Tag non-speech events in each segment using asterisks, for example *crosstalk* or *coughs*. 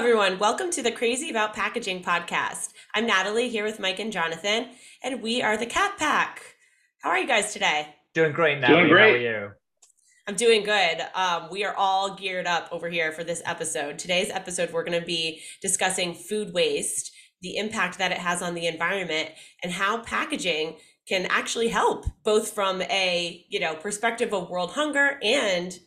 everyone. Welcome to the Crazy About Packaging podcast. I'm Natalie here with Mike and Jonathan, and we are the C.A.P Pack. How are you guys today? Doing great, Natalie. Doing great. How are you? I'm doing good. Um, we are all geared up over here for this episode. Today's episode, we're going to be discussing food waste, the impact that it has on the environment, and how packaging can actually help, both from a you know perspective of world hunger and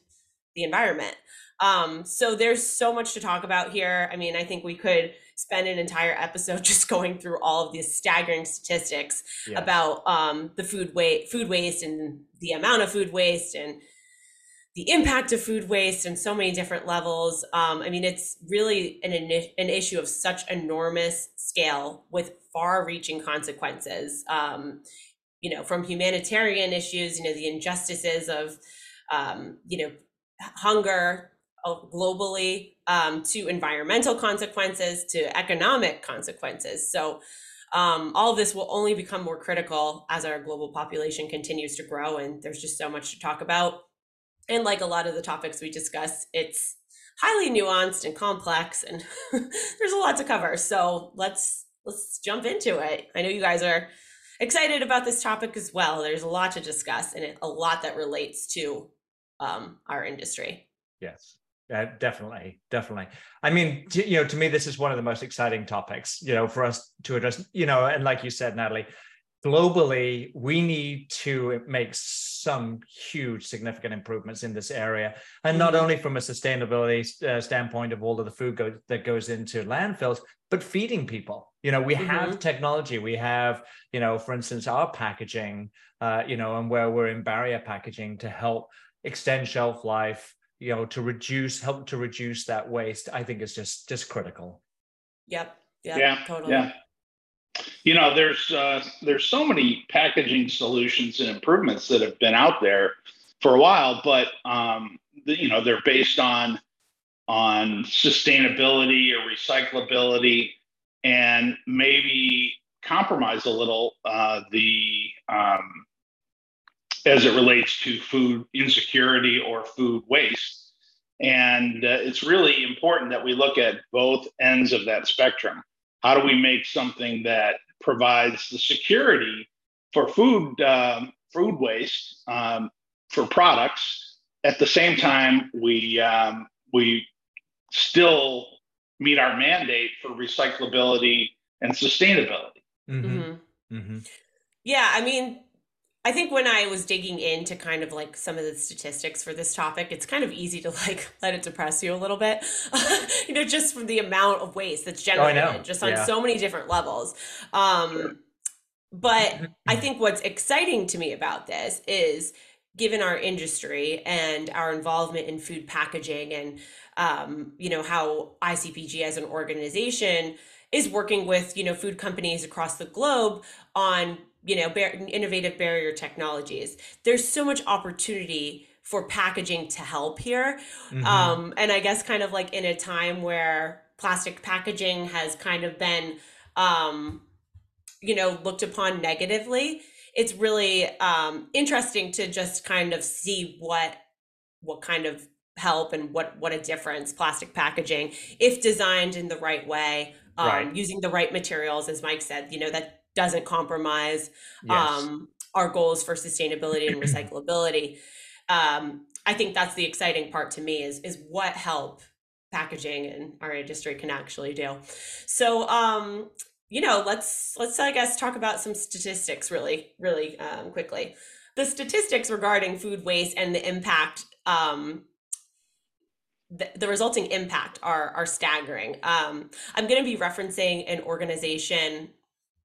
the environment. Um, so there's so much to talk about here. I mean, I think we could spend an entire episode *laughs* just going through all of these staggering statistics yes. about um, the food waste, food waste, and the amount of food waste, and the impact of food waste, and so many different levels. Um, I mean, it's really an an issue of such enormous scale with far-reaching consequences. Um, you know, from humanitarian issues, you know, the injustices of, um, you know, hunger, globally um, to environmental consequences to economic consequences. So, um, all of this will only become more critical as our global population continues to grow, and there's just so much to talk about. And like a lot of the topics we discuss, it's highly nuanced and complex, and *laughs* there's a lot to cover. So let's let's jump into it. I know you guys are excited about this topic as well. There's a lot to discuss, and a lot that relates to um, our industry. Yes. Uh, definitely, definitely. I mean, to, you know, to me, this is one of the most exciting topics, you know, for us to address, you know, and like you said, Natalie, globally, we need to make some huge, significant improvements in this area. And not mm-hmm. only from a sustainability uh, standpoint of all of the food go- that goes into landfills, but feeding people. You know, we mm-hmm. have technology. We have, you know, for instance, our packaging, uh, you know, and where we're in barrier packaging to help extend shelf life you know to reduce help to reduce that waste i think is just just critical. Yep, yep yeah totally. yeah. You know there's uh, there's so many packaging solutions and improvements that have been out there for a while but um, the, you know they're based on on sustainability or recyclability and maybe compromise a little uh, the um, as it relates to food insecurity or food waste. And uh, it's really important that we look at both ends of that spectrum. How do we make something that provides the security for food um, food waste um, for products? At the same time, we um, we still meet our mandate for recyclability and sustainability. Mm-hmm. Mm-hmm. mm-hmm. Yeah, I mean, I think when I was digging into kind of like some of the statistics for this topic, it's kind of easy to *laughs* like let it depress you a little bit, *laughs* you know, just from the amount of waste that's oh, generated, oh, just on yeah. so many different levels. Um. But I think what's exciting to me about this is given our industry and our involvement in food packaging and, um, you know, how ICPG as an organization is working with, you know, food companies across the globe on you know bar- innovative barrier technologies there's so much opportunity for packaging to help here mm-hmm. um, and i guess kind of like in a time where plastic packaging has kind of been um, you know looked upon negatively it's really um, interesting to just kind of see what what kind of help and what what a difference plastic packaging if designed in the right way um, right. using the right materials as mike said you know that doesn't compromise yes. um, our goals for sustainability and recyclability. *clears throat* Um, I think that's the exciting part to me is is what help packaging and our industry can actually do. So um, you know, let's let's I guess talk about some statistics really really um, quickly. The statistics regarding food waste and the impact um, the, the, resulting impact are are staggering. Um, I'm going to be referencing an organization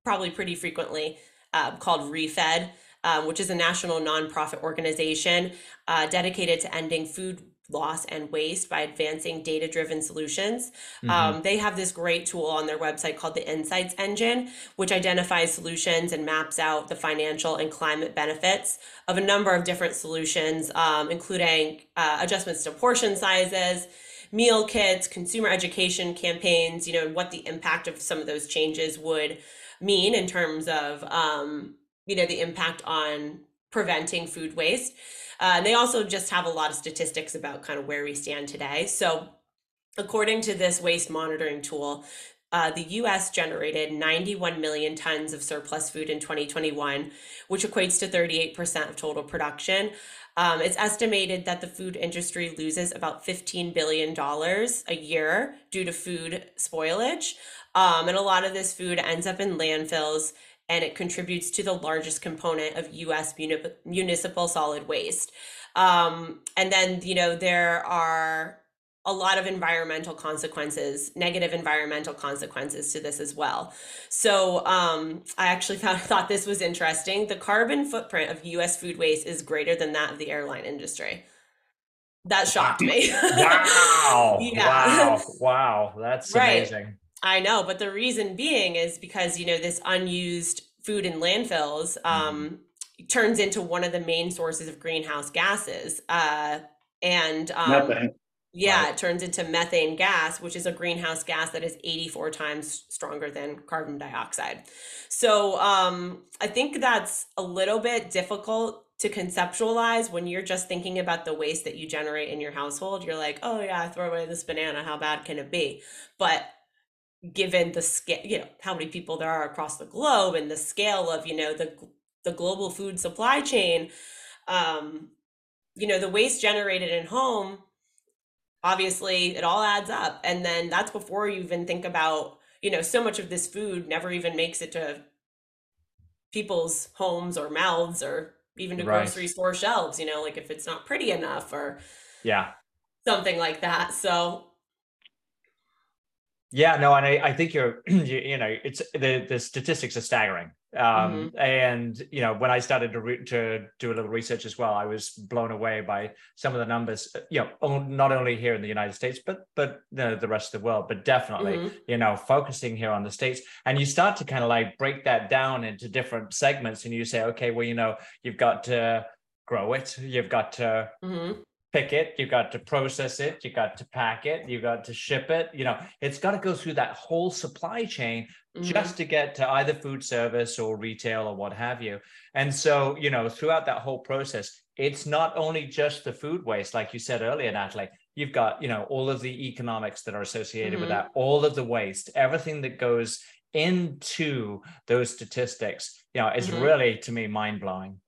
probably pretty frequently uh, called ReFED, um, which is a national nonprofit organization uh, dedicated to ending food loss and waste by advancing data driven solutions. Mm-hmm. Um, they have this great tool on their website called the Insights Engine, which identifies solutions and maps out the financial and climate benefits of a number of different solutions, um, including uh, adjustments to portion sizes. Meal kits, consumer education campaigns, you know, and what the impact of some of those changes would mean in terms of um, you know the impact on preventing food waste. Uh, they also just have a lot of statistics about kind of where we stand today. So according to this waste monitoring tool, uh, the US generated 91 million tons of surplus food in 2021, which equates to 38% of total production. Um, it's estimated that the food industry loses about $15 billion a year due to food spoilage. Um, and a lot of this food ends up in landfills and it contributes to the largest component of US municipal solid waste. Um, and then, you know, there are a lot of environmental consequences, negative environmental consequences to this as well. So um, I actually *laughs* found, thought this was interesting. The carbon footprint of U.S. food waste is greater than that of the airline industry. That shocked me. *laughs* wow! yeah. Wow! *laughs* Wow! That's right. amazing. I know, but the reason being is because you know this unused food in landfills um, mm. turns into one of the main sources of greenhouse gases. Uh, and um, yeah, right. it turns into methane gas, which is a greenhouse gas that is 84 times stronger than carbon dioxide. So um, I think that's a little bit difficult to conceptualize when you're just thinking about the waste that you generate in your household. You're like, oh, yeah, I throw away this banana. How bad can it be? But given the scale, you know, how many people there are across the globe and the scale of, you know, the, the global food supply chain, um, you know, the waste generated in home obviously it all adds up and then that's before you even think about you know so much of this food never even makes it to people's homes or mouths or even to right. grocery store shelves you know like if it's not pretty enough or yeah something like that so yeah no and i, I think you're *clears throat* you, you know it's the the statistics are staggering um, mm-hmm. and you know when i started to re- to do a little research as well i was blown away by some of the numbers uh, you know not only here in the united states but but the, the rest of the world but definitely mm-hmm. you know focusing here on the states and you start to kind of like break that down into different segments and you say okay well you know you've got to grow it you've got to mm-hmm pick it, you got to process it, you got to pack it, you got to ship it. You know, it's got to go through that whole supply chain mm-hmm. just to get to either food service or retail or what have you. And so, you know, throughout that whole process, it's not only just the food waste, like you said earlier, Natalie. You've got, you know, all of the economics that are associated mm-hmm. with that, all of the waste, everything that goes into those statistics. You know, it's mm-hmm. really to me mind blowing.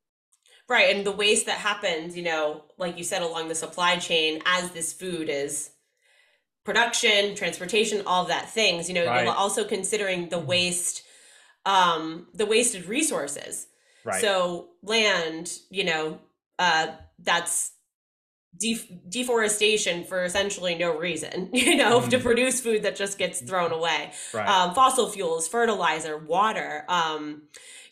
Right. And the waste that happens, you know, like you said, along the supply chain as this food is production, transportation, all of that things, you know, right. you're also considering the mm-hmm. waste, um, the wasted resources. Right. So land, you know, uh, that's deforestation for essentially no reason, *laughs* you know, mm. to mm-hmm. produce food that just gets thrown away. Right. Um, fossil fuels, fertilizer, water. Um,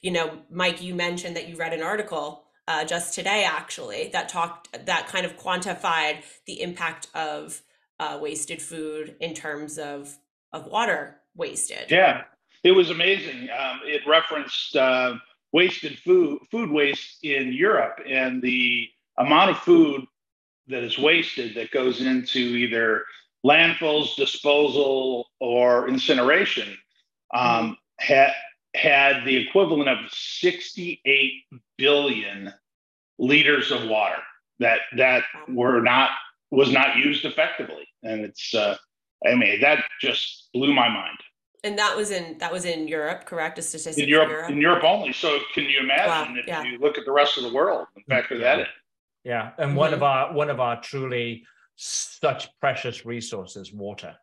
you know, Mike, you mentioned that you read an article uh, just today actually that talked that kind of quantified the impact of uh, wasted food in terms of of water wasted. Yeah, it was amazing. Um, it referenced uh, wasted food food waste in Europe and the amount of food that is wasted that goes into either landfills, disposal, or incineration um, mm-hmm. had had the equivalent of 68 billion liters of water that that were not was not used effectively and it's uh i mean that just blew my mind and that was in that was in Europe, correct? A statistic in Europe, in Europe, in Europe only. So can you imagine wow, if yeah. you look at the rest of the world and factor yeah. that in? Yeah, and mm-hmm. one of our one of our truly such precious resources, water.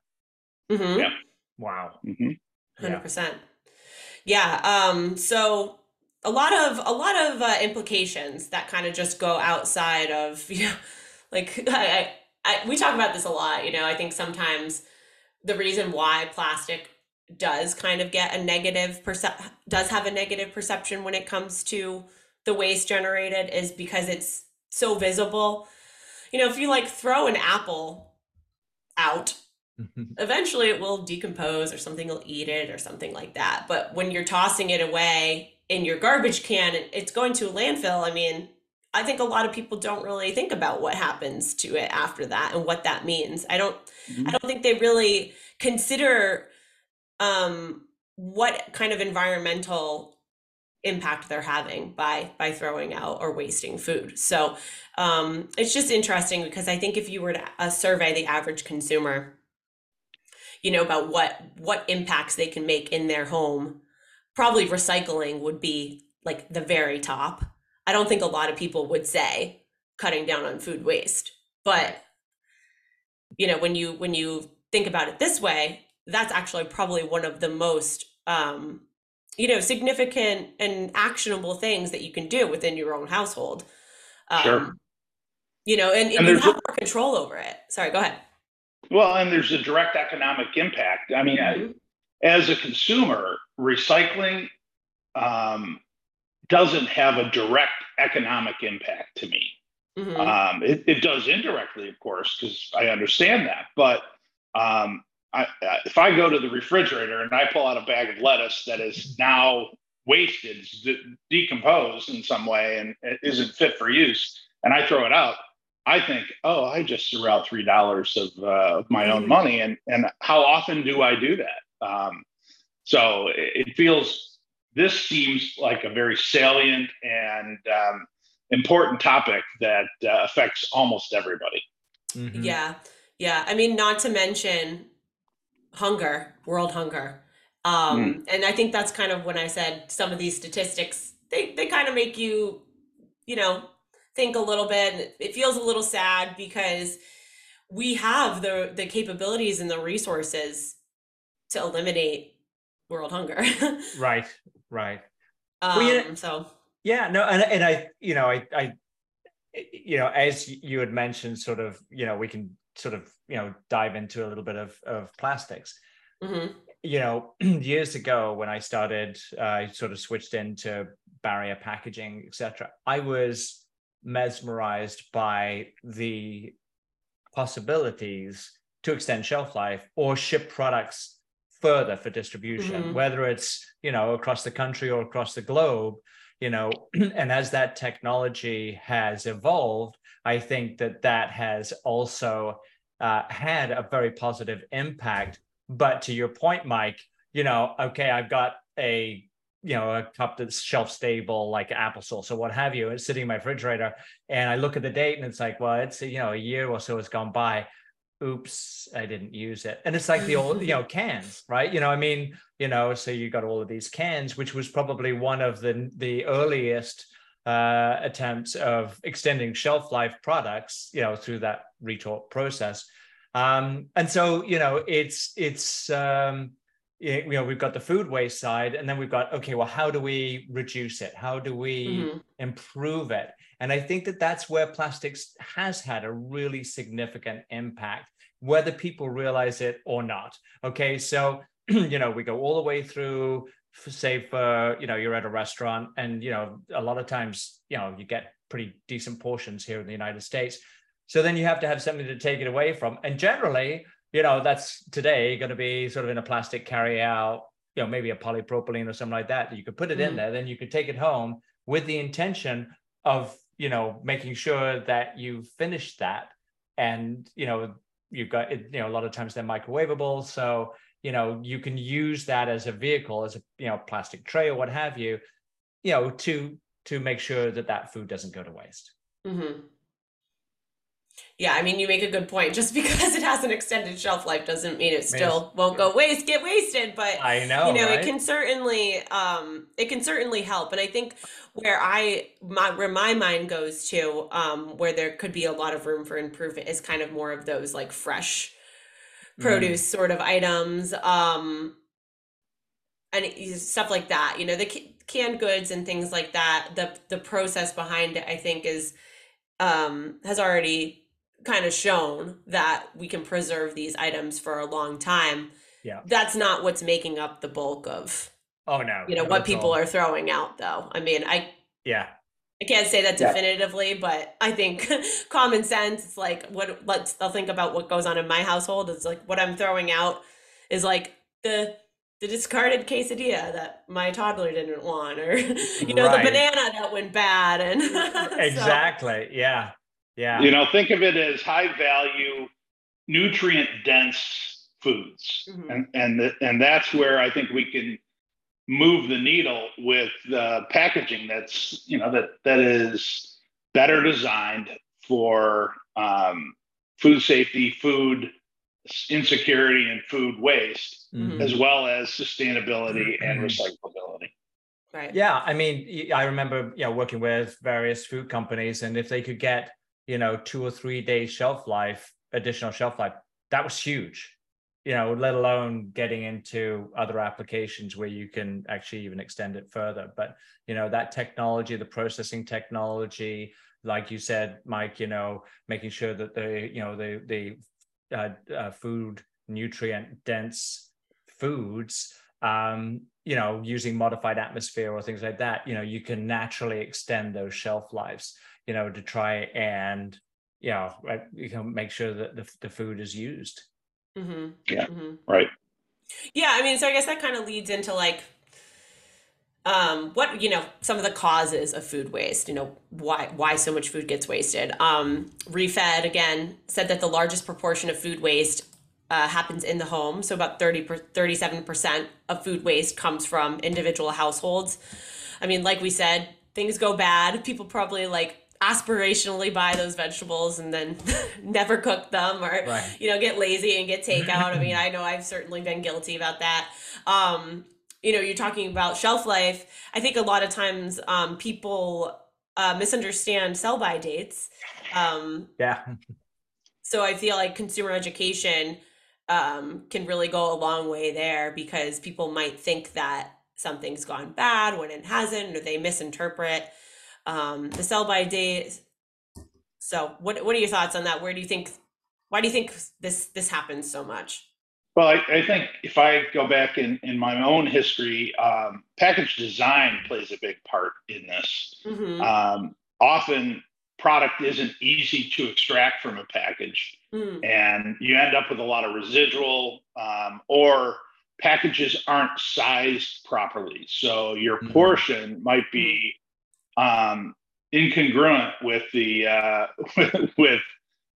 Mm-hmm. Yeah. Wow. 100 mm-hmm. percent. Yeah. Yeah um. So a lot of a lot of uh, implications that kind of just go outside of *laughs* you know like I, I, I, we talk about this a lot you know i think sometimes the reason why plastic does kind of get a negative percep does have a negative perception when it comes to the waste generated is because it's so visible you know if you like throw an apple out eventually it will decompose or something will eat it or something like that but when you're tossing it away in your garbage can it's going to a landfill, I mean, I think a lot of people don't really think about what happens to it after that and what that means. I don't mm-hmm. I don't think they really consider um what kind of environmental impact they're having by by throwing out or wasting food. So um, it's just interesting because I think if you were to uh, survey the average consumer, you know, about what what impacts they can make in their home, probably recycling would be like the very top. I don't think a lot of people would say cutting down on food waste, but you know, when you when you think about it this way, that's actually probably one of the most um, you know significant and actionable things that you can do within your own household. Um, sure. You know, and, and, and you have more control over it. Sorry, go ahead. Well, and there's a direct economic impact. I mean, mm-hmm. as a consumer, recycling um, doesn't have a direct economic impact to me. Mm-hmm. Um, it, it, does indirectly, of course, because I understand that. But um, I, if I go to the refrigerator and I pull out a bag of lettuce that is now wasted, de- decomposed in some way, and isn't fit for use, and I throw it out, I think, oh, I just threw out three dollars of, uh, of my own mm-hmm. money, and and how often do I do that? Um, so it, it feels this seems like a very salient and um, important topic that uh, affects almost everybody. Mm-hmm. Yeah, yeah. I mean, not to mention hunger, world hunger. Um, mm. And I think that's kind of when I said some of these statistics, they, they kind of make you, you know, think a little bit. It feels a little sad because we have the the capabilities and the resources to eliminate world hunger. *laughs* right, right. Um, well, yeah, so yeah, no, and and I, you know, I, I, you know, as you had mentioned, sort of, you know, we can sort of you know dive into a little bit of of plastics mm-hmm. you know *clears throat* years ago when i started uh, i sort of switched into barrier packaging etc i was mesmerized by the possibilities to extend shelf life or ship products further for distribution mm-hmm. whether it's you know across the country or across the globe you know *clears throat* and as that technology has evolved I think that that has also uh, had a very positive impact. But to your point, Mike, you know, okay, I've got a you know a cup that's shelf stable like applesauce or what have you it's sitting in my refrigerator. And i look at the date and it's like well it's you know a year or so has gone by. Oops i didn't use it. And it's like the old you know *laughs* cans right? You know i mean you know so you got all of these cans which was probably one of the the earliest uh, attempts of extending shelf life products, you know, through that retort process. Um, and so, you know, it's it's um, you know we've got the food waste side, and then we've got okay, well, how do we reduce it? How do we mm-hmm. improve it? And I think that that's where plastics has had a really significant impact, whether people realize it or not. Okay, so *clears throat* you know we go all the way through say for you know you're at a restaurant and you know a lot of times you know you get pretty decent portions here in the united states so then you have to have something to take it away from and generally you know that's today going to be sort of in a plastic carry out you know maybe a polypropylene or something like that you could put it mm. in there then you could take it home with the intention of you know making sure that you finish that and you know you've got you know a lot of times they're microwavable so you know you can use that as a vehicle as a you know plastic tray or what have you you know to to make sure that that food doesn't go to waste mm-hmm. Yeah i mean you make a good point just *laughs* because it has an extended shelf life doesn't mean it still won't go waste get wasted but i know you know right? it can certainly um it can certainly help and i think where i my where my mind goes to um where there could be a lot of room for improvement is kind of more of those like fresh produce mm. sort of items um and stuff like that you know the canned goods and things like that the the process behind it i think is um has already kind of shown that we can preserve these items for a long time yeah that's not what's making up the bulk of oh no you know what people all. are throwing out though i mean i yeah I can't say that definitively, yeah. but I think *laughs* common sense. It's like what let's I'll think about what goes on in my household. It's like what I'm throwing out is like the the discarded quesadilla that my toddler didn't want, or *laughs* you know right. the banana that went bad, and *laughs* exactly, so. yeah, yeah. You know, think of it as high value, nutrient dense foods, mm-hmm. and and the, and that's where I think we can move the needle with the packaging that's you know that that is better designed for um, food safety, food insecurity and food waste, mm-hmm. as well as sustainability and mm-hmm. recyclability. Right. Yeah, I mean, I remember you know working with various food companies, and if they could get you know two or three days shelf life, additional shelf life, that was huge. You know, let alone getting into other applications where you can actually even extend it further. But you know, that technology, the processing technology, like you said, Mike, you know, making sure that the you know the the uh, uh, food nutrient dense foods um, you know, using modified atmosphere or things like that, you know, you can naturally extend those shelf lives, you know, to try and, you know, you can make sure that the, the food is used. Mm-hmm. Yeah. Mm-hmm. Right. Yeah. I mean, so I guess that kind of leads into like, um, what you know, some of the causes of food waste. You know, why why so much food gets wasted. Um, ReFED again said that the largest proportion of food waste uh, happens in the home. So about 30 per, 37% of food waste comes from individual households. I mean, like we said, things go bad. People probably like aspirationally buy those vegetables and then *laughs* never cook them or right. you know get lazy and get takeout. I *laughs* mean, I know I've certainly been guilty about that. Um, you know, you're talking about shelf life. I think a lot of times um, people uh, misunderstand sell by dates. Um, yeah. so I feel like consumer education um, can really go a long way there because people might think that something's gone bad when it hasn't, or they misinterpret um, the sell by date. So, what what are your thoughts on that? Where do you think? Why do you think this this happens so much? Well, I, I think if I go back in in my own history, um, package design plays a big part in this. Mm-hmm. Um, often product isn't easy to extract from a package mm. and you end up with a lot of residual um, or packages aren't sized properly so your mm. portion might be um, incongruent with the uh, *laughs* with,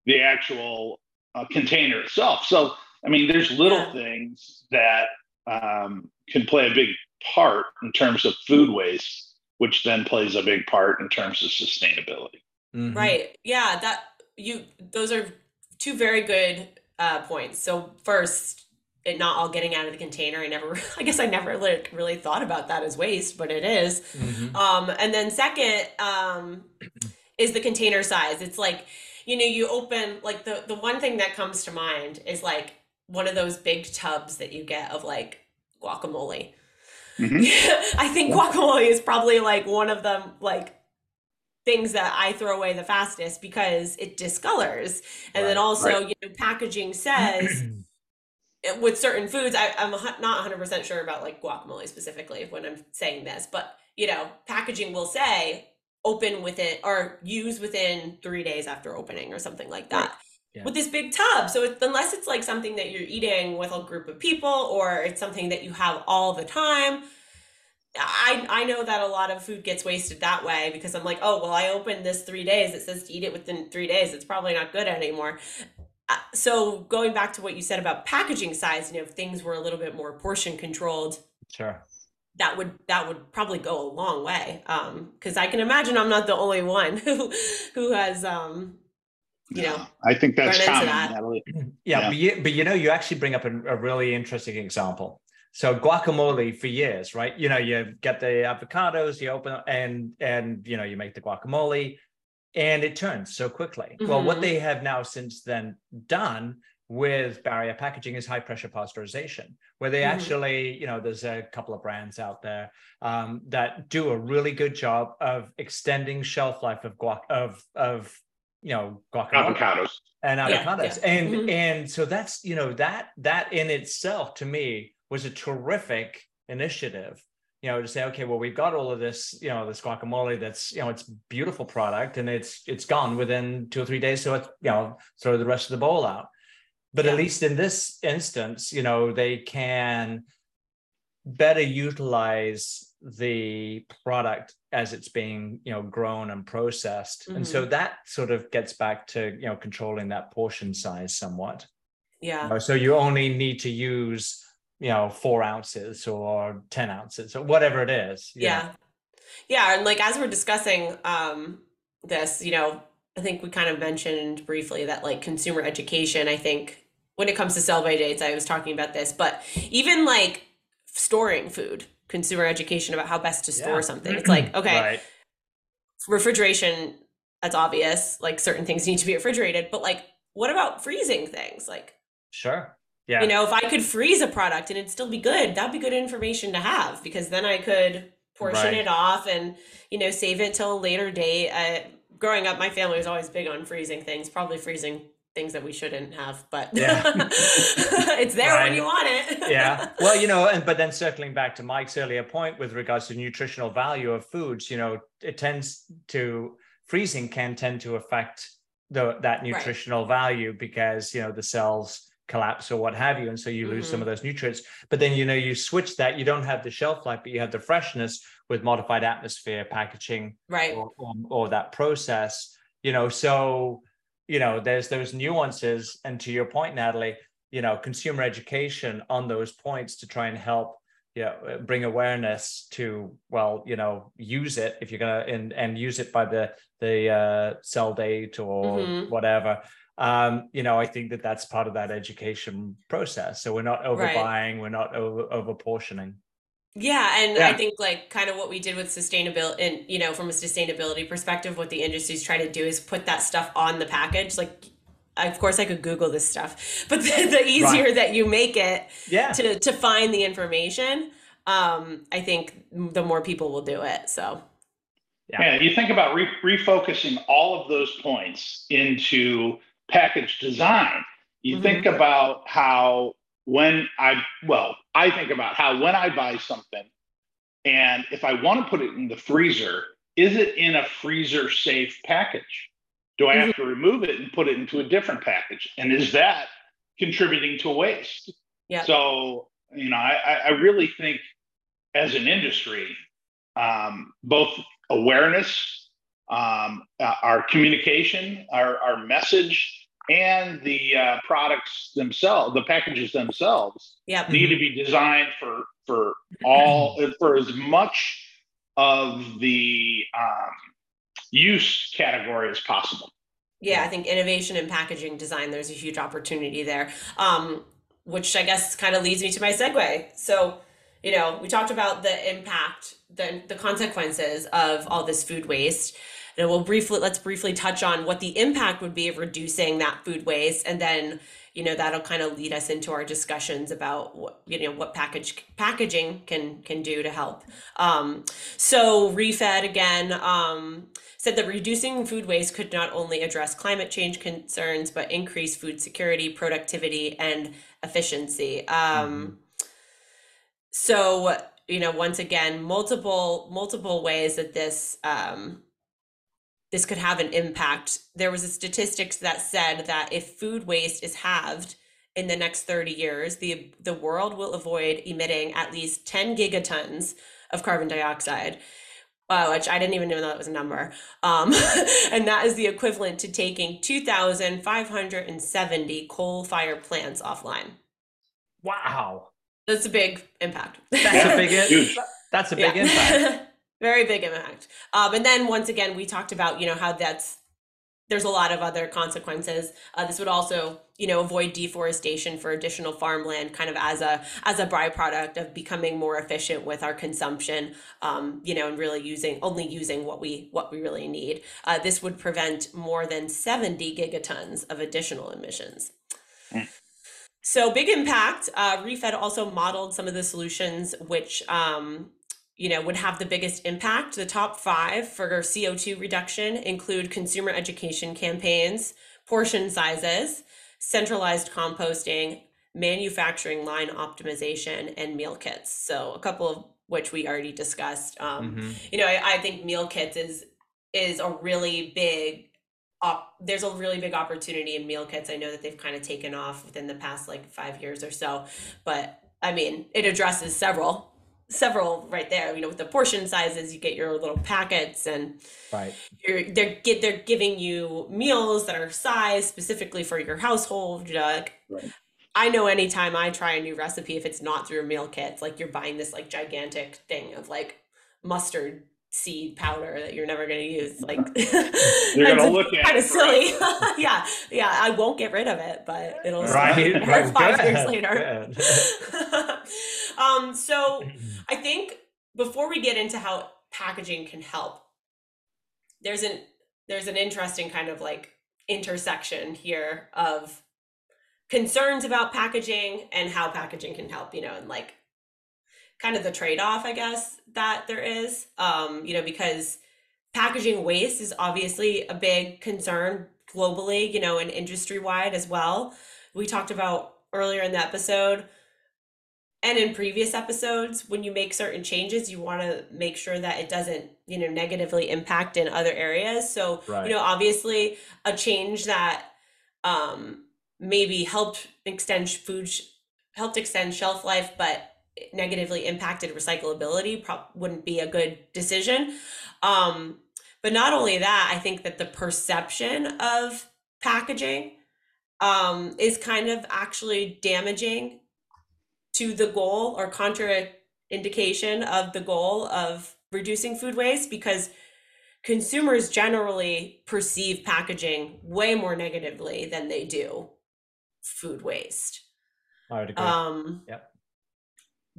the actual uh, container itself so i mean there's little things that um, can play a big part in terms of food waste which then plays a big part in terms of sustainability Mm-hmm. Right. Yeah, that you those are two very good uh, points. So first, it not all getting out of the container. I never, *laughs* I guess I never like, really thought about that as waste, but it is. Mm-hmm. Um, and then second um, *clears throat* is the container size. It's like, you know, you open like the the one thing that comes to mind is like one of those big tubs that you get of like guacamole. Mm-hmm. *laughs* I think guacamole is probably like one of them like things that I throw away the fastest because it discolors. And right, then also, right. you know, packaging says *clears throat* with certain foods, I, am not 100% sure about like guacamole specifically when I'm saying this, but you know, packaging will say open within or use within three days after opening or something like that. Right. Yeah. With this big tub. So it, unless it's like something that you're eating with a group of people or it's something that you have all the time, I I know that a lot of food gets wasted that way because I'm like, oh well, I opened this three days. It says to eat it within three days. It's probably not good anymore. Uh, so going back to what you said about packaging size, you know, if things were a little bit more portion controlled, sure, that would that would probably go a long way. Um, because I can imagine I'm not the only one *laughs* who who has um you know i think that's common that. yeah, yeah, But, you, but you know you actually bring up a, a really interesting example so guacamole for years, right? You know, you get the avocados, you open and and you know you make the guacamole, and it turns so quickly. Mm-hmm. Well, what mm-hmm. they have now since then done with barrier packaging is high pressure pasteurization, where they mm-hmm. actually, you know, there's a couple of brands out there um, that do a really good job of extending shelf life of guac of of you know guacamole avocados and avocados, yeah, yeah. and mm-hmm. and so that's you know that that in itself to me was a terrific initiative you know to say okay well we've got all of this you know this guacamole that's you know it's beautiful product and it's it's gone within two or three days so it's you know throw the rest of the bowl out but yeah. at least in this instance you know they can better utilize the product as it's being you know grown and processed mm-hmm. and so mm-hmm. that sort of gets back to you know controlling that portion size somewhat yeah you know, so you only need to use you know four ounces or 10 ounces or whatever it is yeah know. yeah and like as we're discussing um this you know i think we kind of mentioned briefly that like consumer education i think when it comes to sell by dates, I was talking about this, but even like storing food, consumer education about how best to store yeah. something. It's *clears throat* like, okay, right. refrigeration, that's obvious. Like certain things need to be refrigerated, but like, what about freezing things? Like, sure. Yeah. You know, if I could freeze a product and it'd still be good, that'd be good information to have because then I could portion right. it off and, you know, save it till a later date. Uh, growing up, my family was always big on freezing things, probably freezing things that we shouldn't have, but *laughs* yeah. it's there right. when you want it. *laughs* yeah. Well, you know, and but then circling back to Mike's earlier point with regards to nutritional value of foods, you know, it tends to freezing can tend to affect the that nutritional right. value because you know the cells collapse or what have you and so you lose mm-hmm. some of those nutrients. But then you know you switch that you don't have the shelf life but you have the freshness with modified atmosphere packaging right. or, or, or that process you know. So you know there's those nuances. And to your point natalie you know consumer education on those points to try and help you know, bring awareness to well you know use it if you're gonna and and use it by the the uh, sell date or mm-hmm. whatever um, you know, I think that that's part of that education process. So we're not overbuying, right. we're not over, over portioning. Yeah, and yeah. I think like kind of what we did with sustainability, and you know, from a sustainability perspective, what the industry's trying to do is put that stuff on the package. Like, of course, I could Google this stuff, *laughs* but the, the easier right. that you make it, yeah. to to find the information, um, I think the more people will do it. So. Yeah, yeah you think about re- refocusing all of those points into package design. You mm-hmm. think about how when I, well, I think about how when I buy something and if I want to put it in the freezer, is it in a freezer safe package? Do I have mm-hmm. to remove it and put it into a different package? And is that contributing to waste? Yeah. So, you know, I, I really think as an industry, um, both awareness, um, uh, our communication, our, our message, and the uh, products themselves, the packages themselves, yep. need to be designed for for all *clears throat* for as much of the um, use category as possible. Yeah, I think innovation in packaging design. There's a huge opportunity there, um, which I guess kind of leads me to my segue. So, you know, we talked about the impact, the the consequences of all this food waste and we'll briefly let's briefly touch on what the impact would be of reducing that food waste. And then you know that'll kind of lead us into our discussions about what you know what package packaging can can do to help. Um, so ReFED again um, said that reducing food waste could not only address climate change concerns but increase food security productivity and efficiency. Um, so you know once again multiple multiple ways that this um, this could have an impact. There was a statistics that said that if food waste is halved in the next 30 years, the the world will avoid emitting at least 10 gigatons of carbon dioxide. Uh, which I didn't even know that was a number. Um, *laughs* and that is the equivalent to taking 2,570 coal fired plants offline. Wow. That's a big impact. That's a big, *laughs* that's a big yeah. impact. *laughs* Very big impact. Um, and then once again, we talked about, you know, how that's, there's a lot of other consequences. Uh, this would also, you know, avoid deforestation for additional farmland, kind of as a as a byproduct of becoming more efficient with our consumption. Um, you know, and really using only using what we what we really need. Uh, this would prevent more than 70 gigatons of additional emissions. Mm. So big impact. Uh, ReFED also modeled some of the solutions which um, you know, would have the biggest impact. The top five for CO2 reduction include consumer education campaigns, portion sizes, centralized composting, manufacturing line optimization, and meal kits. So a couple of which we already discussed. Um, mm-hmm. You know, I, I think meal kits is is a really big op- there's a really big opportunity in meal kits. I know that they've kind of taken off within the past like five years or so, but I mean, it addresses several several right there. You know, with the portion sizes, you get your little packets, and right, you're they're get they're giving you meals that are sized specifically for your household. You know, like, right. I know anytime I try a new recipe, if it's not through a meal kit, it's like you're buying this like gigantic thing of like mustard seed powder that you're never going to use. *laughs* Like *laughs* you're going to look at *laughs* kind of silly. yeah, yeah. I won't get rid of it, but it'll right, right. five years later. um, so *clears throat* I think before we get into how packaging can help, there's an there's an interesting kind of like intersection here of concerns about packaging and how packaging can help. You know, and like kind of the trade-off i guess that there is um, you know because packaging waste is obviously a big concern globally you know and industry wide as well we talked about earlier in the episode and in previous episodes when you make certain changes you want to make sure that it doesn't you know negatively impact in other areas so right. you know obviously a change that um maybe helped extend food helped extend shelf life but negatively impacted recyclability wouldn't be a good decision. Um, but not only that, I think that the perception of packaging um, is kind of actually damaging to the goal or contraindication of the goal of reducing food waste because consumers generally perceive packaging way more negatively than they do food waste. I would agree. Um, yep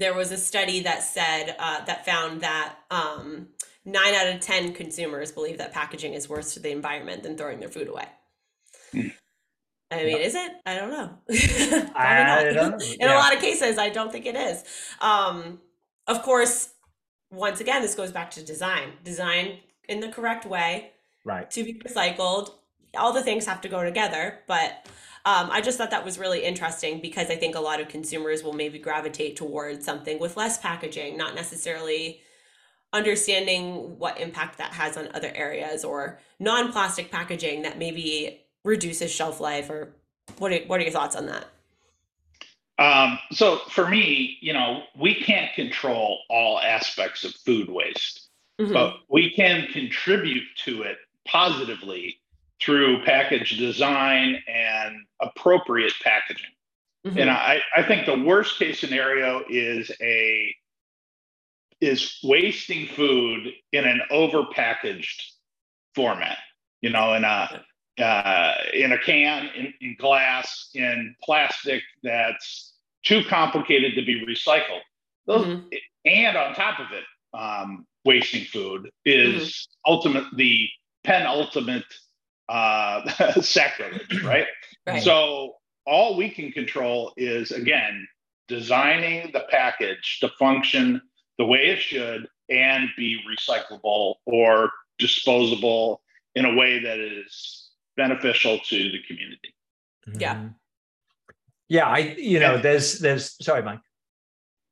there was a study that said uh, that found that um, nine out of ten consumers believe that packaging is worse to the environment than throwing their food away. I mean, is it? I don't know. *laughs* I don't. *laughs* In yeah. a lot of cases, I don't think it is. Um, of course, once again, this goes back to design. Design in the correct way, right? To be recycled. All the things have to go together, but um, I just thought that was really interesting because I think a lot of consumers will maybe gravitate towards something with less packaging, not necessarily understanding what impact that has on other areas or non-plastic packaging that maybe reduces shelf life or what are, what are your thoughts on that? Um, so for me, you know, we can't control all aspects of food waste, mm-hmm. but we can contribute to it positively through package design and appropriate packaging. Mm-hmm. And I, I think the worst case scenario is a is wasting food in an overpackaged format. You know, in a uh, in a can, in, in glass, in plastic that's too complicated to be recycled. Those, mm-hmm. And on top of it, um, wasting food is mm-hmm. ultimate the penultimate uh, *laughs* sacrilege, right? Right? So all we can control is again designing the package to function the way it should and be recyclable or disposable in a way that is beneficial to the community. Yeah. Mm-hmm. Yeah, I you know, there's there's sorry, Mike.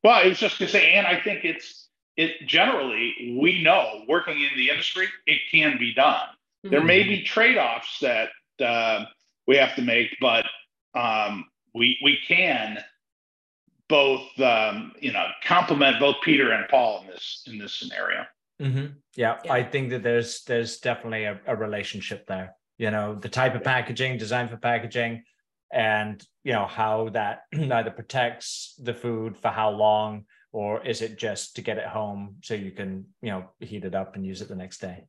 Well, I was just gonna say, and I think it's it generally we know working in the industry, it can be done. Mm-hmm. There may be trade-offs that uh, we have to make, but um, we we can both um, you know complement both Peter and Paul in this in this scenario. Mm-hmm. Yeah, yeah, I think that there's there's definitely a, a relationship there. You know, the type of packaging, design for packaging, and you know how that *clears throat* either protects the food for how long, or is it just to get it home so you can you know heat it up and use it the next day.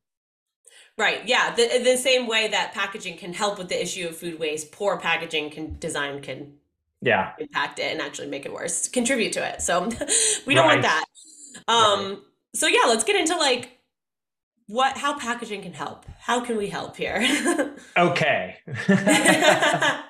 Right. Yeah. The, the same way that packaging can help with the issue of food waste, poor packaging can design can yeah impact it and actually make it worse, contribute to it. So *laughs* we don't right. want that. Um right. so yeah, let's get into like what how packaging can help. How can we help here? *laughs* okay. *laughs*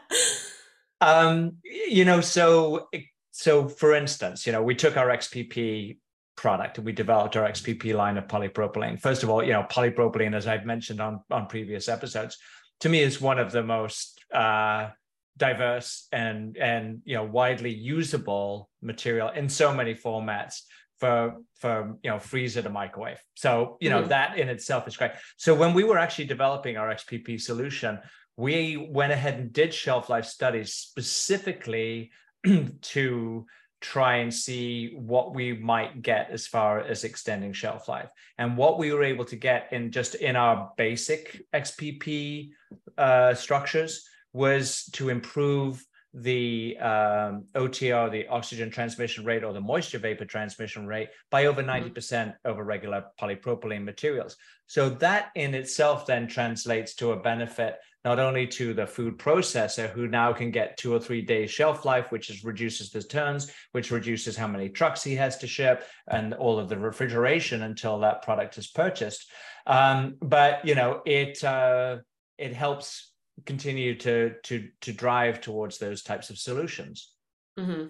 um you know so so for instance, you know, we took our XPP product and we developed our XPP line of polypropylene. First of all, you know, polypropylene, as I've mentioned on, on previous episodes, to me is one of the most uh, diverse and and you know widely usable material in so many formats for for you know freezer to microwave. So you know mm-hmm. that in itself is great. So when we were actually developing our XPP solution, we went ahead and did shelf life studies specifically *clears throat* to try and see what we might get as far as extending shelf life. And what we were able to get in just in our basic XPP uh, structures was to improve the um, OTR, the oxygen transmission rate, or the moisture vapor transmission rate by over 90% mm-hmm. over regular polypropylene materials. So that in itself then translates to a benefit not only to the food processor who now can get two or three days shelf life, which is reduces the turns, which reduces how many trucks he has to ship and all of the refrigeration until that product is purchased. Um, but you know, it uh, it helps continue to to to drive towards those types of solutions. Mm-hmm.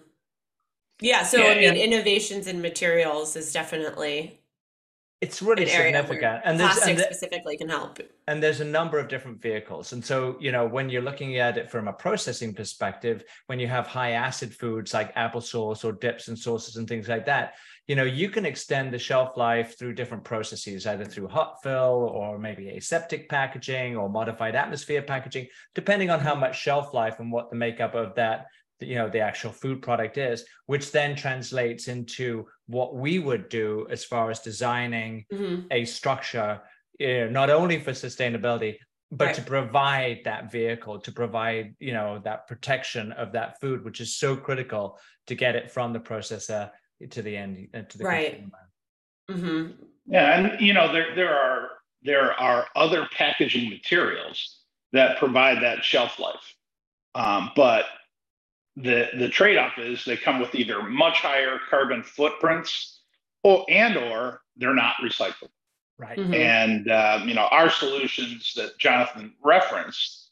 Yeah. So yeah, I mean, innovations in materials is definitely it's really significant. And plastic and the, specifically can help. and there's a number of different vehicles. And so you know when you're looking at it from a processing perspective when you have high acid foods like applesauce or dips and sauces and things like that you know you can extend the shelf life through different processes either through hot fill or maybe aseptic packaging or modified atmosphere packaging depending on how mm-hmm. much shelf life and what the makeup of that you know the actual food product is which then translates into what we would do as far as designing mm-hmm. a structure you know, not only for sustainability but right. to provide that vehicle to provide you know that protection of that food which is so critical to get it from the processor to the end uh, to the right mm-hmm. yeah and you know there there are there are other packaging materials that provide that shelf life um, but the the trade-off is they come with either much higher carbon footprints or and or they're not recyclable right mm-hmm. and um, you know our solutions that jonathan referenced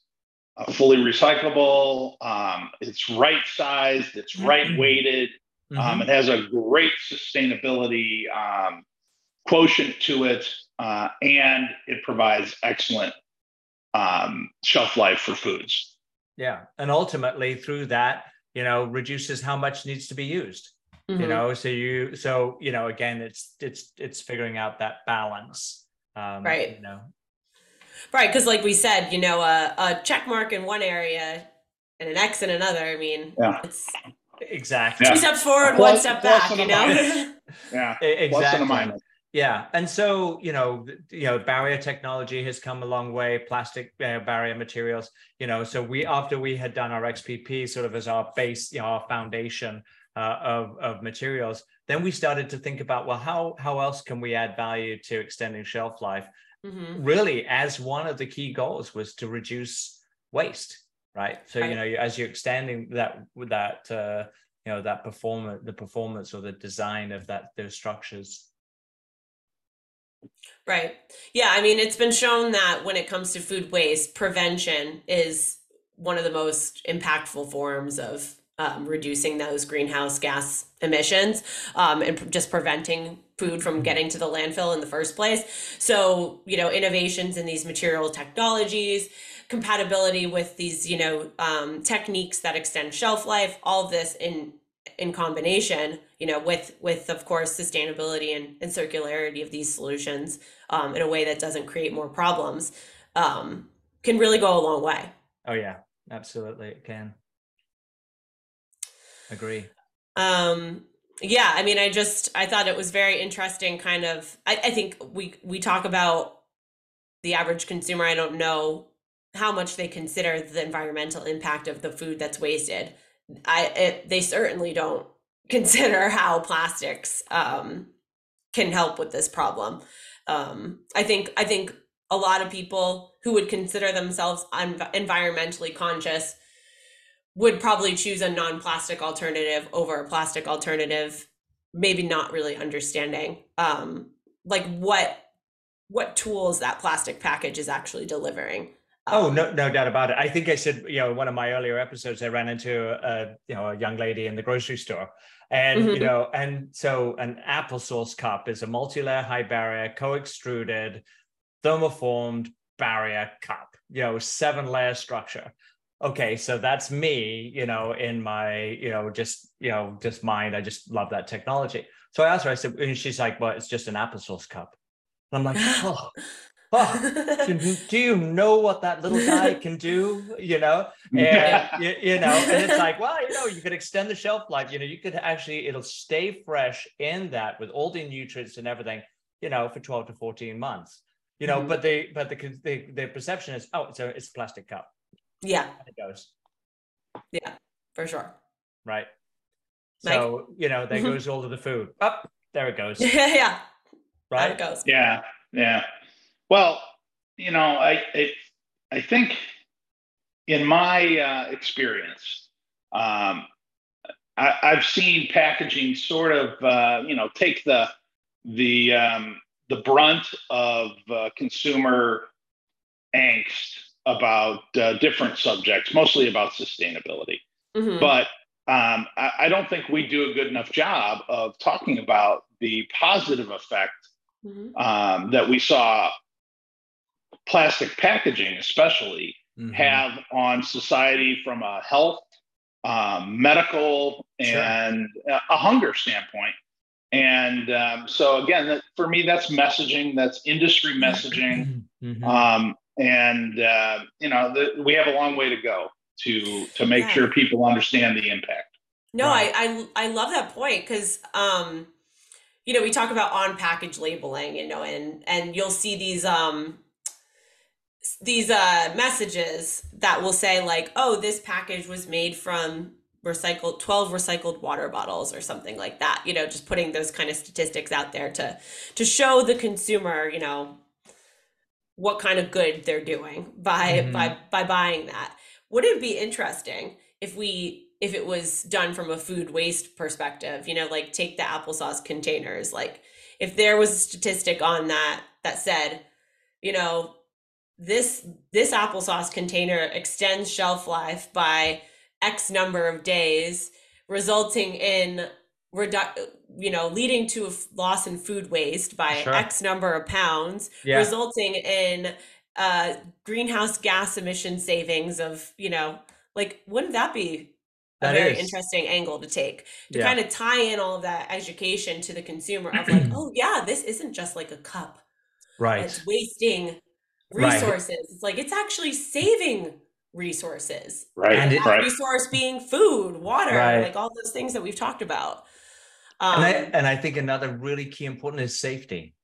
uh, fully recyclable um, it's right sized it's mm-hmm. right weighted um, mm-hmm. it has a great sustainability um, quotient to it uh, and it provides excellent um, shelf life for foods yeah. And ultimately through that, you know, reduces how much needs to be used. Mm-hmm. You know, so you so, you know, again, it's it's it's figuring out that balance. Um, right. You know. Right. Cause like we said, you know, a, a check mark in one area and an X in another. I mean, yeah. it's exactly two steps forward, plus, one step back, you know? *laughs* yeah. Exactly. Yeah, and so you know, you know, barrier technology has come a long way. Plastic uh, barrier materials, you know. So we, after we had done our XPP, sort of as our base, you know, our foundation uh, of of materials, then we started to think about, well, how how else can we add value to extending shelf life? Mm-hmm. Really, as one of the key goals was to reduce waste, right? So right. you know, as you're extending that that uh, you know that performance, the performance or the design of that those structures Right. Yeah. I mean, it's been shown that when it comes to food waste, prevention is one of the most impactful forms of um, reducing those greenhouse gas emissions um, and just preventing food from getting to the landfill in the first place. So, you know, innovations in these material technologies, compatibility with these, you know, um, techniques that extend shelf life, all this in in combination you know with with of course sustainability and, and circularity of these solutions um, in a way that doesn't create more problems um, can really go a long way. Oh yeah. Absolutely it can. Agree. Um yeah i mean i just i thought it was very interesting kind of I, I think we we talk about the average consumer i don't know how much they consider the environmental impact of the food that's wasted. I it, they certainly don't consider how plastics um, can help with this problem. Um, I think I think a lot of people who would consider themselves environmentally conscious would probably choose a non-plastic alternative over a plastic alternative maybe not really understanding um, like what what tools that plastic package is actually delivering Oh no, no doubt about it. I think I said, you know, one of my earlier episodes, I ran into a, you know, a young lady in the grocery store, and mm-hmm. you know, and so an apple applesauce cup is a multi-layer, high barrier, co-extruded, thermoformed barrier cup. You know, seven-layer structure. Okay, so that's me. You know, in my, you know, just you know, just mind. I just love that technology. So I asked her. I said, and she's like, "Well, it's just an apple applesauce cup." And I'm like, *gasps* "Oh." Oh, *laughs* do you know what that little guy can do? You know, and you, you, know, and it's like, well, you know, you could extend the shelf life. You know, you could actually it'll stay fresh in that with all the nutrients and everything. You know, for twelve to fourteen months. You know, mm-hmm. but the but the, the the perception is, oh, it's a it's a plastic cup. Yeah, and it goes. Yeah. for sure. Right. So, you know, there goes all of the food. Up, oh, there it goes. *laughs* yeah. Yeah. Right. it goes. Yeah. Yeah. Well, you know, I, I, I think in my uh, experience, um, I, have seen packaging sort of, uh, you know, take the the um, the brunt of uh, consumer angst about uh, different subjects, mostly about sustainability. Mm-hmm. But um, I, I, don't think we do a good enough job of talking about the positive effect mm-hmm. um, that we saw plastic packaging, especially, mm-hmm. have on society from a health, um, medical, and sure. a hunger standpoint. And um, so again, that, for me, that's messaging. That's industry messaging. Mm-hmm. Um, and uh, you know, the, we have a long way to go to to make yeah. sure people understand the impact. No, right. I, I I love that point because um, you know we talk about on package labeling, you know, and and you'll see these um these uh messages that will say like, oh, this package was made from recycled 12 recycled water bottles or something like that you know just putting those kind of statistics out there to to show the consumer you know what kind of good they're doing by mm-hmm. by by buying that would it be interesting if we if it was done from a food waste perspective you know like take the applesauce containers like if there was a statistic on that that said you know this this applesauce container extends shelf life by X number of days, resulting in redu- you know, leading to a loss in food waste by sure. X number of pounds, yeah. resulting in uh, greenhouse gas emission savings of, you know, like, wouldn't that be a that very is. interesting angle to take to yeah. kind of tie in all of that education to the consumer of like, *clears throat* oh yeah, this isn't just like a cup. Right. It's wasting resources. Right. It's like it's actually saving resources. Right. And it, right. resource being food, water, right. like all those things that we've talked about. Um, and, I, um, and I think another really key important is safety.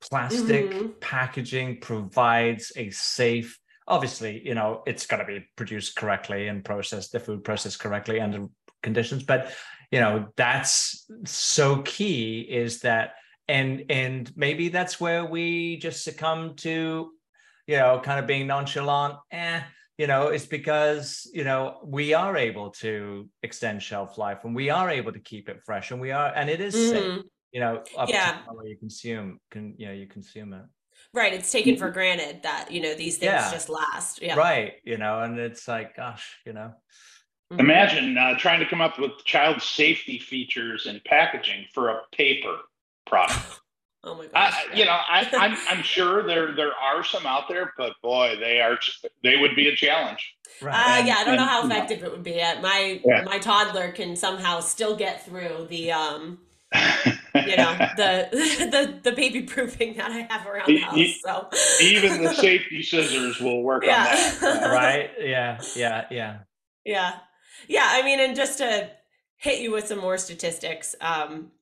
Plastic mm-hmm. packaging provides a safe, obviously, you know, it's got to be produced correctly and processed, the food processed correctly under conditions. But, you know, that's so key is that, and and maybe that's where we just succumb to, you know, kind of being nonchalant. Eh, you know it's because you know we are able to extend shelf life and we are able to keep it fresh and we are and it is mm-hmm. safe you know up yeah. to you consume can you know you consume it right it's taken for granted that you know these things yeah. just last yeah right you know and it's like gosh you know mm-hmm. imagine uh, trying to come up with child safety features and packaging for a paper product *laughs* Oh my gosh! I, you know, I, am I'm, *laughs* I'm sure there there are some out there, but boy, they are they would be a challenge. Right. Uh, and, yeah, I don't and, know how effective it would be. My yeah. my toddler can somehow still get through the um, *laughs* you know, the *laughs* the the baby proofing that I have around the house. So even the safety scissors will work yeah. on that. right? Yeah, yeah, yeah. Yeah. Yeah. I mean, and just to hit you with some more statistics, um,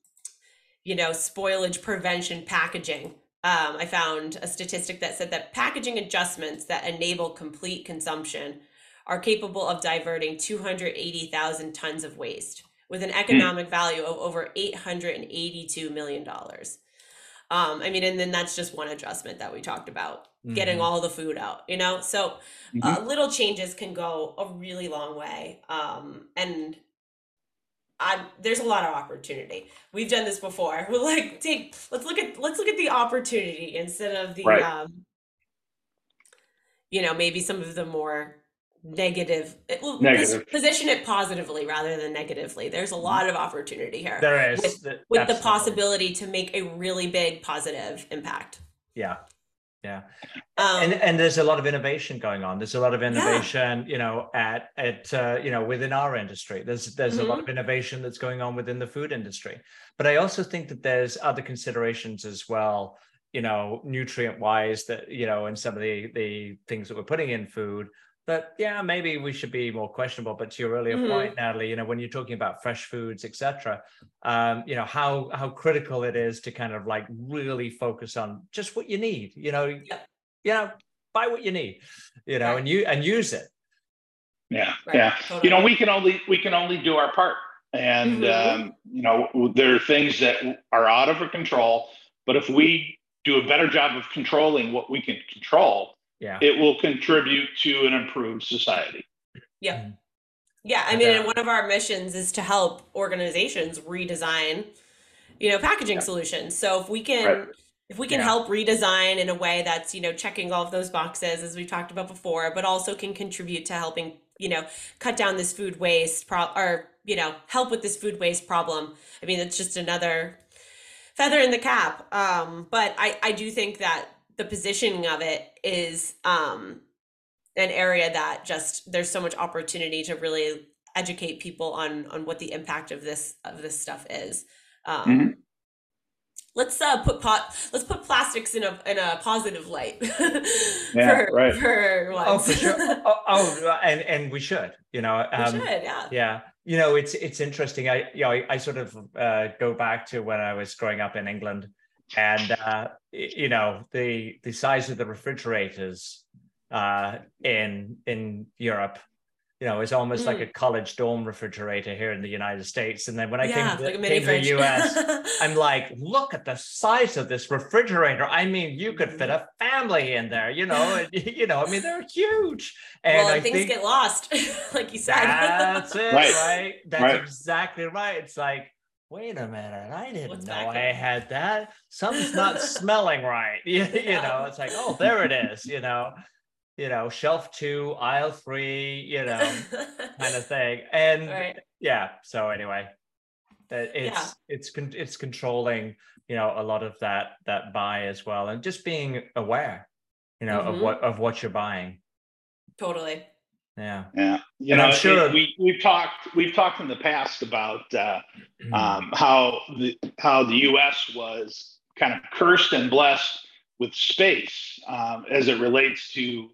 you know, spoilage prevention packaging. Um, I found a statistic that said that packaging adjustments that enable complete consumption are capable of diverting 280,000 tons of waste with an hmm. economic mm. value of over $882 million. Um, I mean, and then that's just one adjustment that we talked about mm-hmm. getting all the food out, you know? So mm-hmm. uh, little changes can go a really long way. Um, and I, there's a lot of opportunity. We've done this before. *laughs* We're like, take let's look at let's look at the opportunity instead of the right. um, you know, maybe some of the more negative, well, negative. position it positively rather than negatively. There's a mm-hmm. lot of opportunity here. There is with, with the possibility to make a really big positive impact. Yeah. Yeah. Um, and and there's a lot of innovation going on. There's a lot of innovation, yeah. you know, at at uh, you know within our industry. There's there's mm-hmm. a lot mm-hmm. of innovation that's going on within the food industry. But I also think that there's other considerations as well, you know, nutrient wise that you know, and some of the the things that we're putting in food that yeah maybe we should be more questionable but to your earlier mm-hmm. point natalie you know when you're talking about fresh foods etc um, you know how how critical it is to kind of like really focus on just what you need you know yeah. you know buy what you need you know right. and you and use it Yeah, right. yeah. Totally. You know, we can only we can only do our part, and mm-hmm. um, you know, there are things that are out of our control. But if we do a better job of controlling what we can control, yeah, it will contribute to an improved society. Yeah. Mm-hmm. Yeah, I mean, one of our missions is to help organizations redesign, you know, packaging yeah. solutions. So if we can right. if we can yeah. help redesign in a way that's, you know, checking all of those boxes as we talked about before, but also can contribute to helping, you know, cut down this food waste pro- or, you know, help with this food waste problem. I mean, it's just another feather in the cap. Um, but I I do think that the positioning of it is um an area that just there's so much opportunity to really educate people on on what the impact of this of this stuff is. Um, mm-hmm. Let's uh, put pot. Let's put plastics in a in a positive light. *laughs* yeah, for, right. For once. Oh, for sure. *laughs* oh, oh, and and we should. You know. Um, we should. Yeah. Yeah. You know, it's it's interesting. I you know I, I sort of uh, go back to when I was growing up in England, and uh, you know the the size of the refrigerators uh, in in Europe. You know, it's almost mm. like a college dorm refrigerator here in the United States. And then when I yeah, came, to, like came to the US, *laughs* I'm like, look at the size of this refrigerator. I mean, you could fit a family in there. You know, *laughs* you know. I mean, they're huge. And well, I things think, get lost, *laughs* like you said. That's it, right? right? That's right. exactly right. It's like wait a minute, I didn't What's know I had that. Something's not *laughs* smelling right. *laughs* You, you know, it's like, oh, there it is, you know you know, shelf two, aisle three, you know, kind of *laughs* thing. And right. yeah, so anyway, it's yeah. it's it's controlling, you know, a lot of that that buy as well, and just being aware, you know, mm-hmm. of what of what you're buying. Totally. Yeah. Yeah. You and know, I'm sure it, we we've talked we've talked in the past about uh, mm-hmm. um, how the how the U.S. was kind of cursed and blessed with space um, as it relates to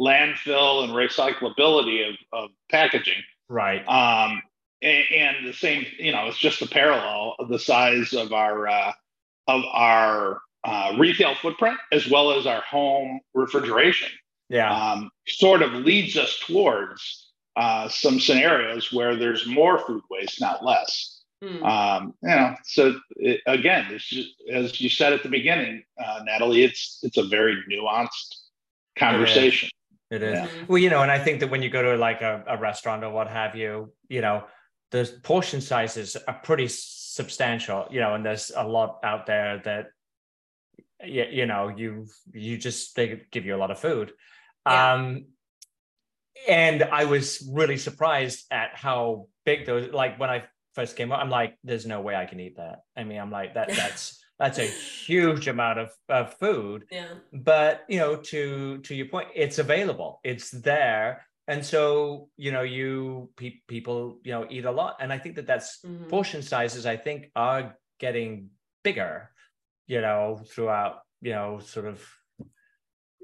landfill and recyclability of, of packaging. Right. Um, and, and, the same, you know, it's just a parallel of the size of our uh, of our uh, retail footprint as well as our home refrigeration. Yeah. Um, sort of leads us towards uh, some scenarios where there's more food waste, not less. Hmm. Um, you know, so it, again, just, as you said at the beginning, uh, Natalie, it's it's a very nuanced conversation. It is. Yeah. Well, you know, and I think that when you go to like a, a restaurant or what have you, you know, the portion sizes are pretty substantial, you know, and there's a lot out there that you, you know, you you just they give you a lot of food. Yeah. Um and I was really surprised at how big those like when I first came up, I'm like, there's no way I can eat that. I mean, I'm like, that that's *laughs* that's a huge amount of, of food yeah but you know to to your point it's available it's there and so you know you pe- people you know eat a lot and i think that that's mm-hmm. portion sizes i think are getting bigger you know throughout you know sort of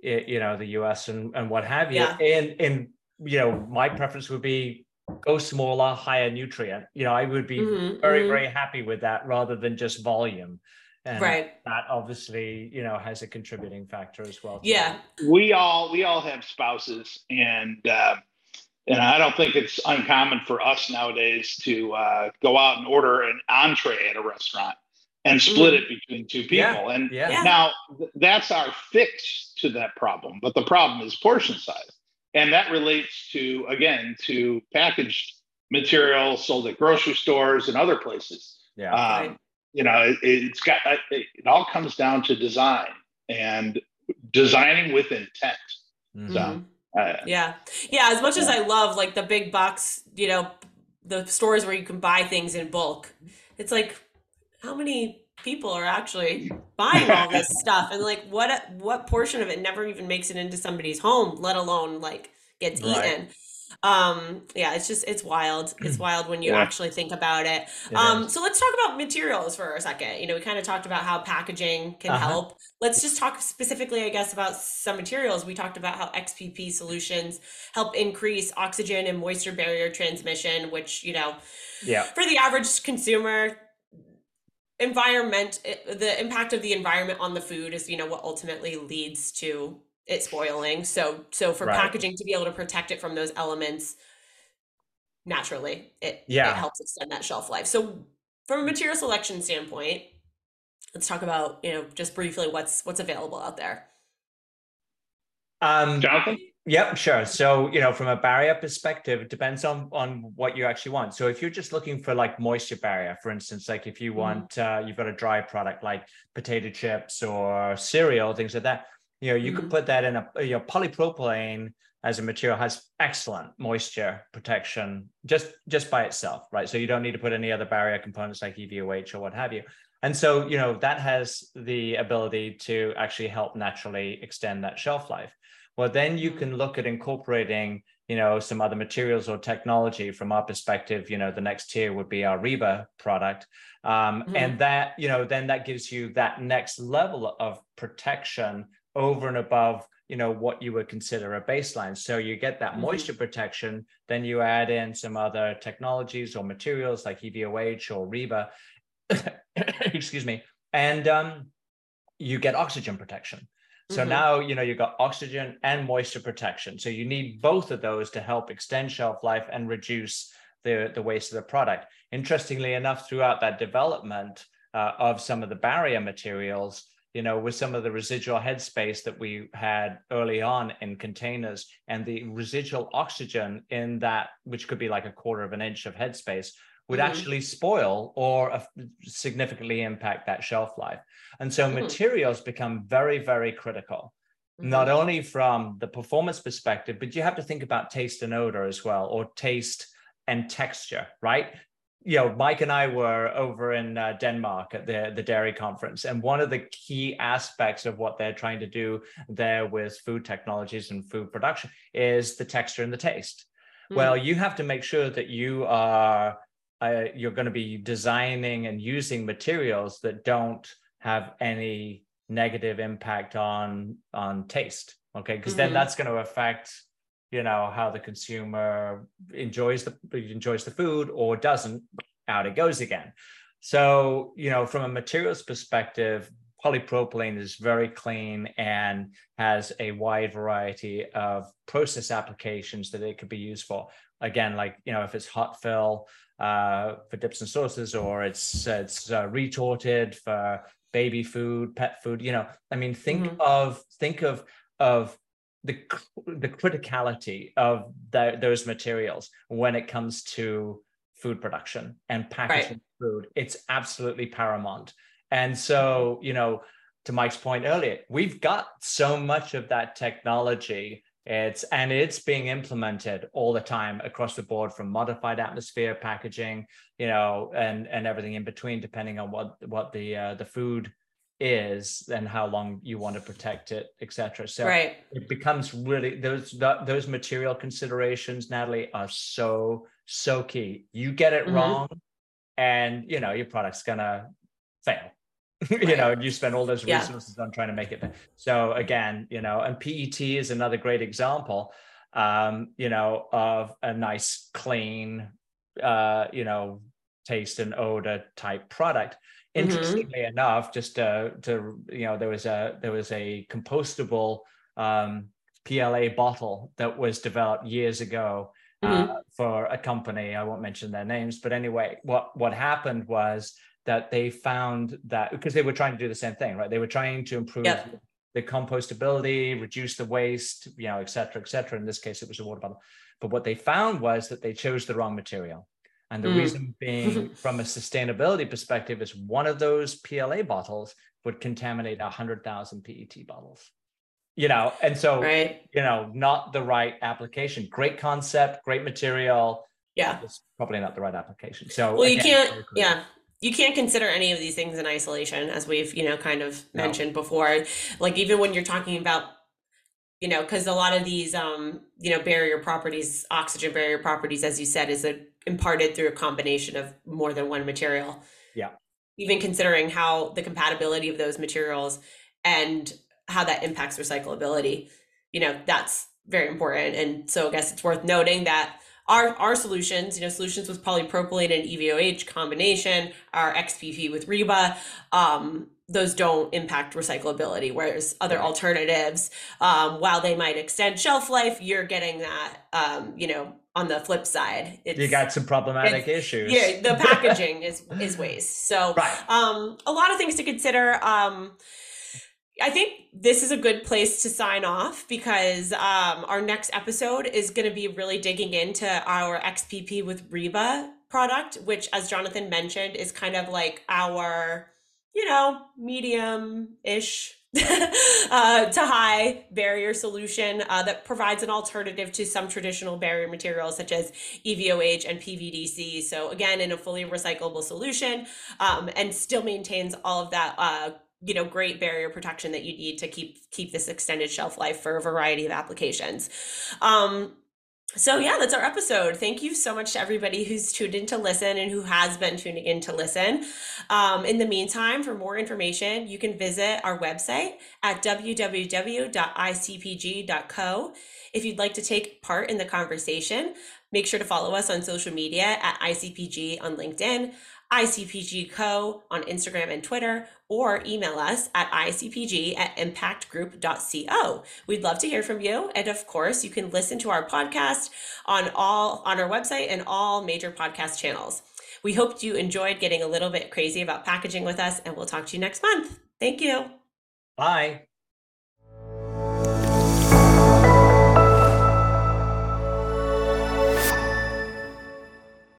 you know the us and and what have you. Yeah. and and you know my preference would be go smaller higher nutrient. You know i would be mm-hmm, very mm-hmm. very happy with that rather than just volume. And right. that obviously you know has a contributing factor as well yeah. We all we all have spouses and uh, and i don't think it's uncommon for us nowadays to uh, go out and order an entree at a restaurant and split mm. it between two people yeah. and yeah. now that's our fix to that problem but the problem is portion size and that relates to again to packaged material sold at grocery stores and other places yeah um, right you know, it, has got it, it, all comes down to design and designing with intent. Mm-hmm. So, uh, yeah, yeah. As much yeah. as I love like the big box, you know, the stores where you can buy things in bulk, it's like how many people are actually buying all this *laughs* stuff, and like what what portion of it never even makes it into somebody's home, let alone like gets right. eaten um yeah it's just it's wild it's *clears throat* wild when you yeah. actually think about it, it um is. so let's talk about materials for a second you know we kind of talked about how packaging can uh-huh. help let's just talk specifically i guess about some materials we talked about how xpp solutions help increase oxygen and moisture barrier transmission which you know yeah for the average consumer environment the impact of the environment on the food is you know what ultimately leads to it spoiling. So so for right. packaging to be able to protect it from those elements, naturally. It, yeah. it helps extend that shelf life. So from a material selection standpoint, let's talk about, you know, just briefly what's what's available out there. Um, Jonathan? Yep, sure. So, you know, from a barrier perspective, it depends on on what you actually want. So, if you're just looking for like moisture barrier, for instance, like if you mm-hmm. want, uh, you've got a dry product like potato chips or cereal, things like that. You know, you mm-hmm. could put that in a you know polypropylene as a material has excellent moisture protection just just by itself, right? So you don't need to put any other barrier components like EVOH or what have you. And so, you know, that has the ability to actually help naturally extend that shelf life well then you can look at incorporating you know some other materials or technology from our perspective you know the next tier would be our reba product. Um, mm-hmm. and that you know then that gives you that next level of protection over and above you know what you would consider a baseline. So you get that mm-hmm. moisture protection then you add in some other technologies or materials like evoh or reba. *coughs* Excuse me. And um, you get oxygen protection so mm-hmm. now, you know, you've got oxygen and moisture protection. So you need both of those to help extend shelf life and reduce the, the waste of the product. Interestingly enough, throughout that development uh, of some of the barrier materials, you know, with some of the residual headspace that we had early on in containers and the residual oxygen in that, which could be like a quarter of an inch of headspace, would mm-hmm. actually spoil or uh, significantly impact that shelf life. And so mm-hmm. materials become very, very critical, mm-hmm. not only from the performance perspective, but you have to think about taste and odor as well, or taste and texture, right? You know, Mike and I were over in uh, Denmark at the, the dairy conference, and one of the key aspects of what they're trying to do there with food technologies and food production is the texture and the taste. Well, mm. you have to make sure that you are uh, you're going to be designing and using materials that don't have any negative impact on on taste okay? Because mm-hmm. then that's going to affect you know how the consumer enjoys the enjoys the food or doesn't out it goes again. So you know from a materials perspective polypropylene is very clean and has a wide variety of process applications that it could be used for. Again like you know if it's hot fill uh, for dips and sauces, or it's it's uh, retorted for baby food, pet food. You know, I mean, think mm-hmm. of think of of the the criticality of the, those materials when it comes to food production and packaging right. food. It's absolutely paramount. And so, you know, to Mike's point earlier, we've got so much of that technology it's and it's being implemented all the time across the board from modified atmosphere packaging, you know, and and everything in between, depending on what what the uh, the food is and how long you want to protect it, etc. So right. it becomes really those those material considerations, Natalie, are so so key. You get it mm-hmm. wrong, and you know your product's gonna fail. *laughs* you know, and you spend all those resources yeah. on trying to make it. So again, you know, and PET is another great example, um, you know, of a nice, clean, uh, you know, taste and odor type product. Mm-hmm. Interestingly mm-hmm. enough, just to, to you know, there was a there was a compostable um, PLA bottle that was developed years ago uh, mm-hmm. for a company. I won't mention their names, but anyway, what what happened was that they found that because they were trying to do the same thing, right? They were trying to improve the compostability, reduce the waste, you know, et cetera, et cetera. In this case, it was a water bottle. But what they found was that they chose the wrong material. And the mm. reason being, *laughs* from a sustainability perspective, is one of those PLA bottles would contaminate 100,000 PET bottles. You know, and so, right. you know, not the right application. Great concept, great material. Yeah. It's probably not the right application. So, well, again, you can't, yeah you can't consider any of these things in isolation as we've you know kind of no. mentioned before. Like even when you're talking about you know because a lot of these um you know barrier properties oxygen barrier properties as you said is a, imparted through a combination of more than one material. Yeah. Even considering how the compatibility of those materials and how that impacts recyclability you know that's very important. And so i guess it's worth noting that our our solutions, you know, solutions with polypropylene and EVOH combination, our XPP with Reba, um, those don't impact recyclability. Whereas other right. alternatives, um, while they might extend shelf life, you're getting that, um, you know, on the flip side, you got some problematic issues. Yeah, the *laughs* packaging is is waste. So, right. um, a lot of things to consider. Um, I think this is a good place to sign off because um, our next episode is going to be really digging into our XPP with Reba product, which, as Jonathan mentioned, is kind of like our, you know, medium ish *laughs* uh, to high barrier solution uh, that provides an alternative to some traditional barrier materials such as EVOH and PVDC. So, again, in a fully recyclable solution um, and still maintains all of that. Uh, you know great barrier protection that you need to keep keep this extended shelf life for a variety of applications. Um, so yeah that's our episode. Thank you so much to everybody who's tuned in to listen and who has been tuning in to listen. Um, in the meantime for more information you can visit our website at www.icpg.co if you'd like to take part in the conversation make sure to follow us on social media at icpg on linkedin ICPG Co. on Instagram and Twitter, or email us at icpg at impactgroup.co. We'd love to hear from you. And of course, you can listen to our podcast on all on our website and all major podcast channels. We hope you enjoyed getting a little bit crazy about packaging with us, and we'll talk to you next month. Thank you. Bye.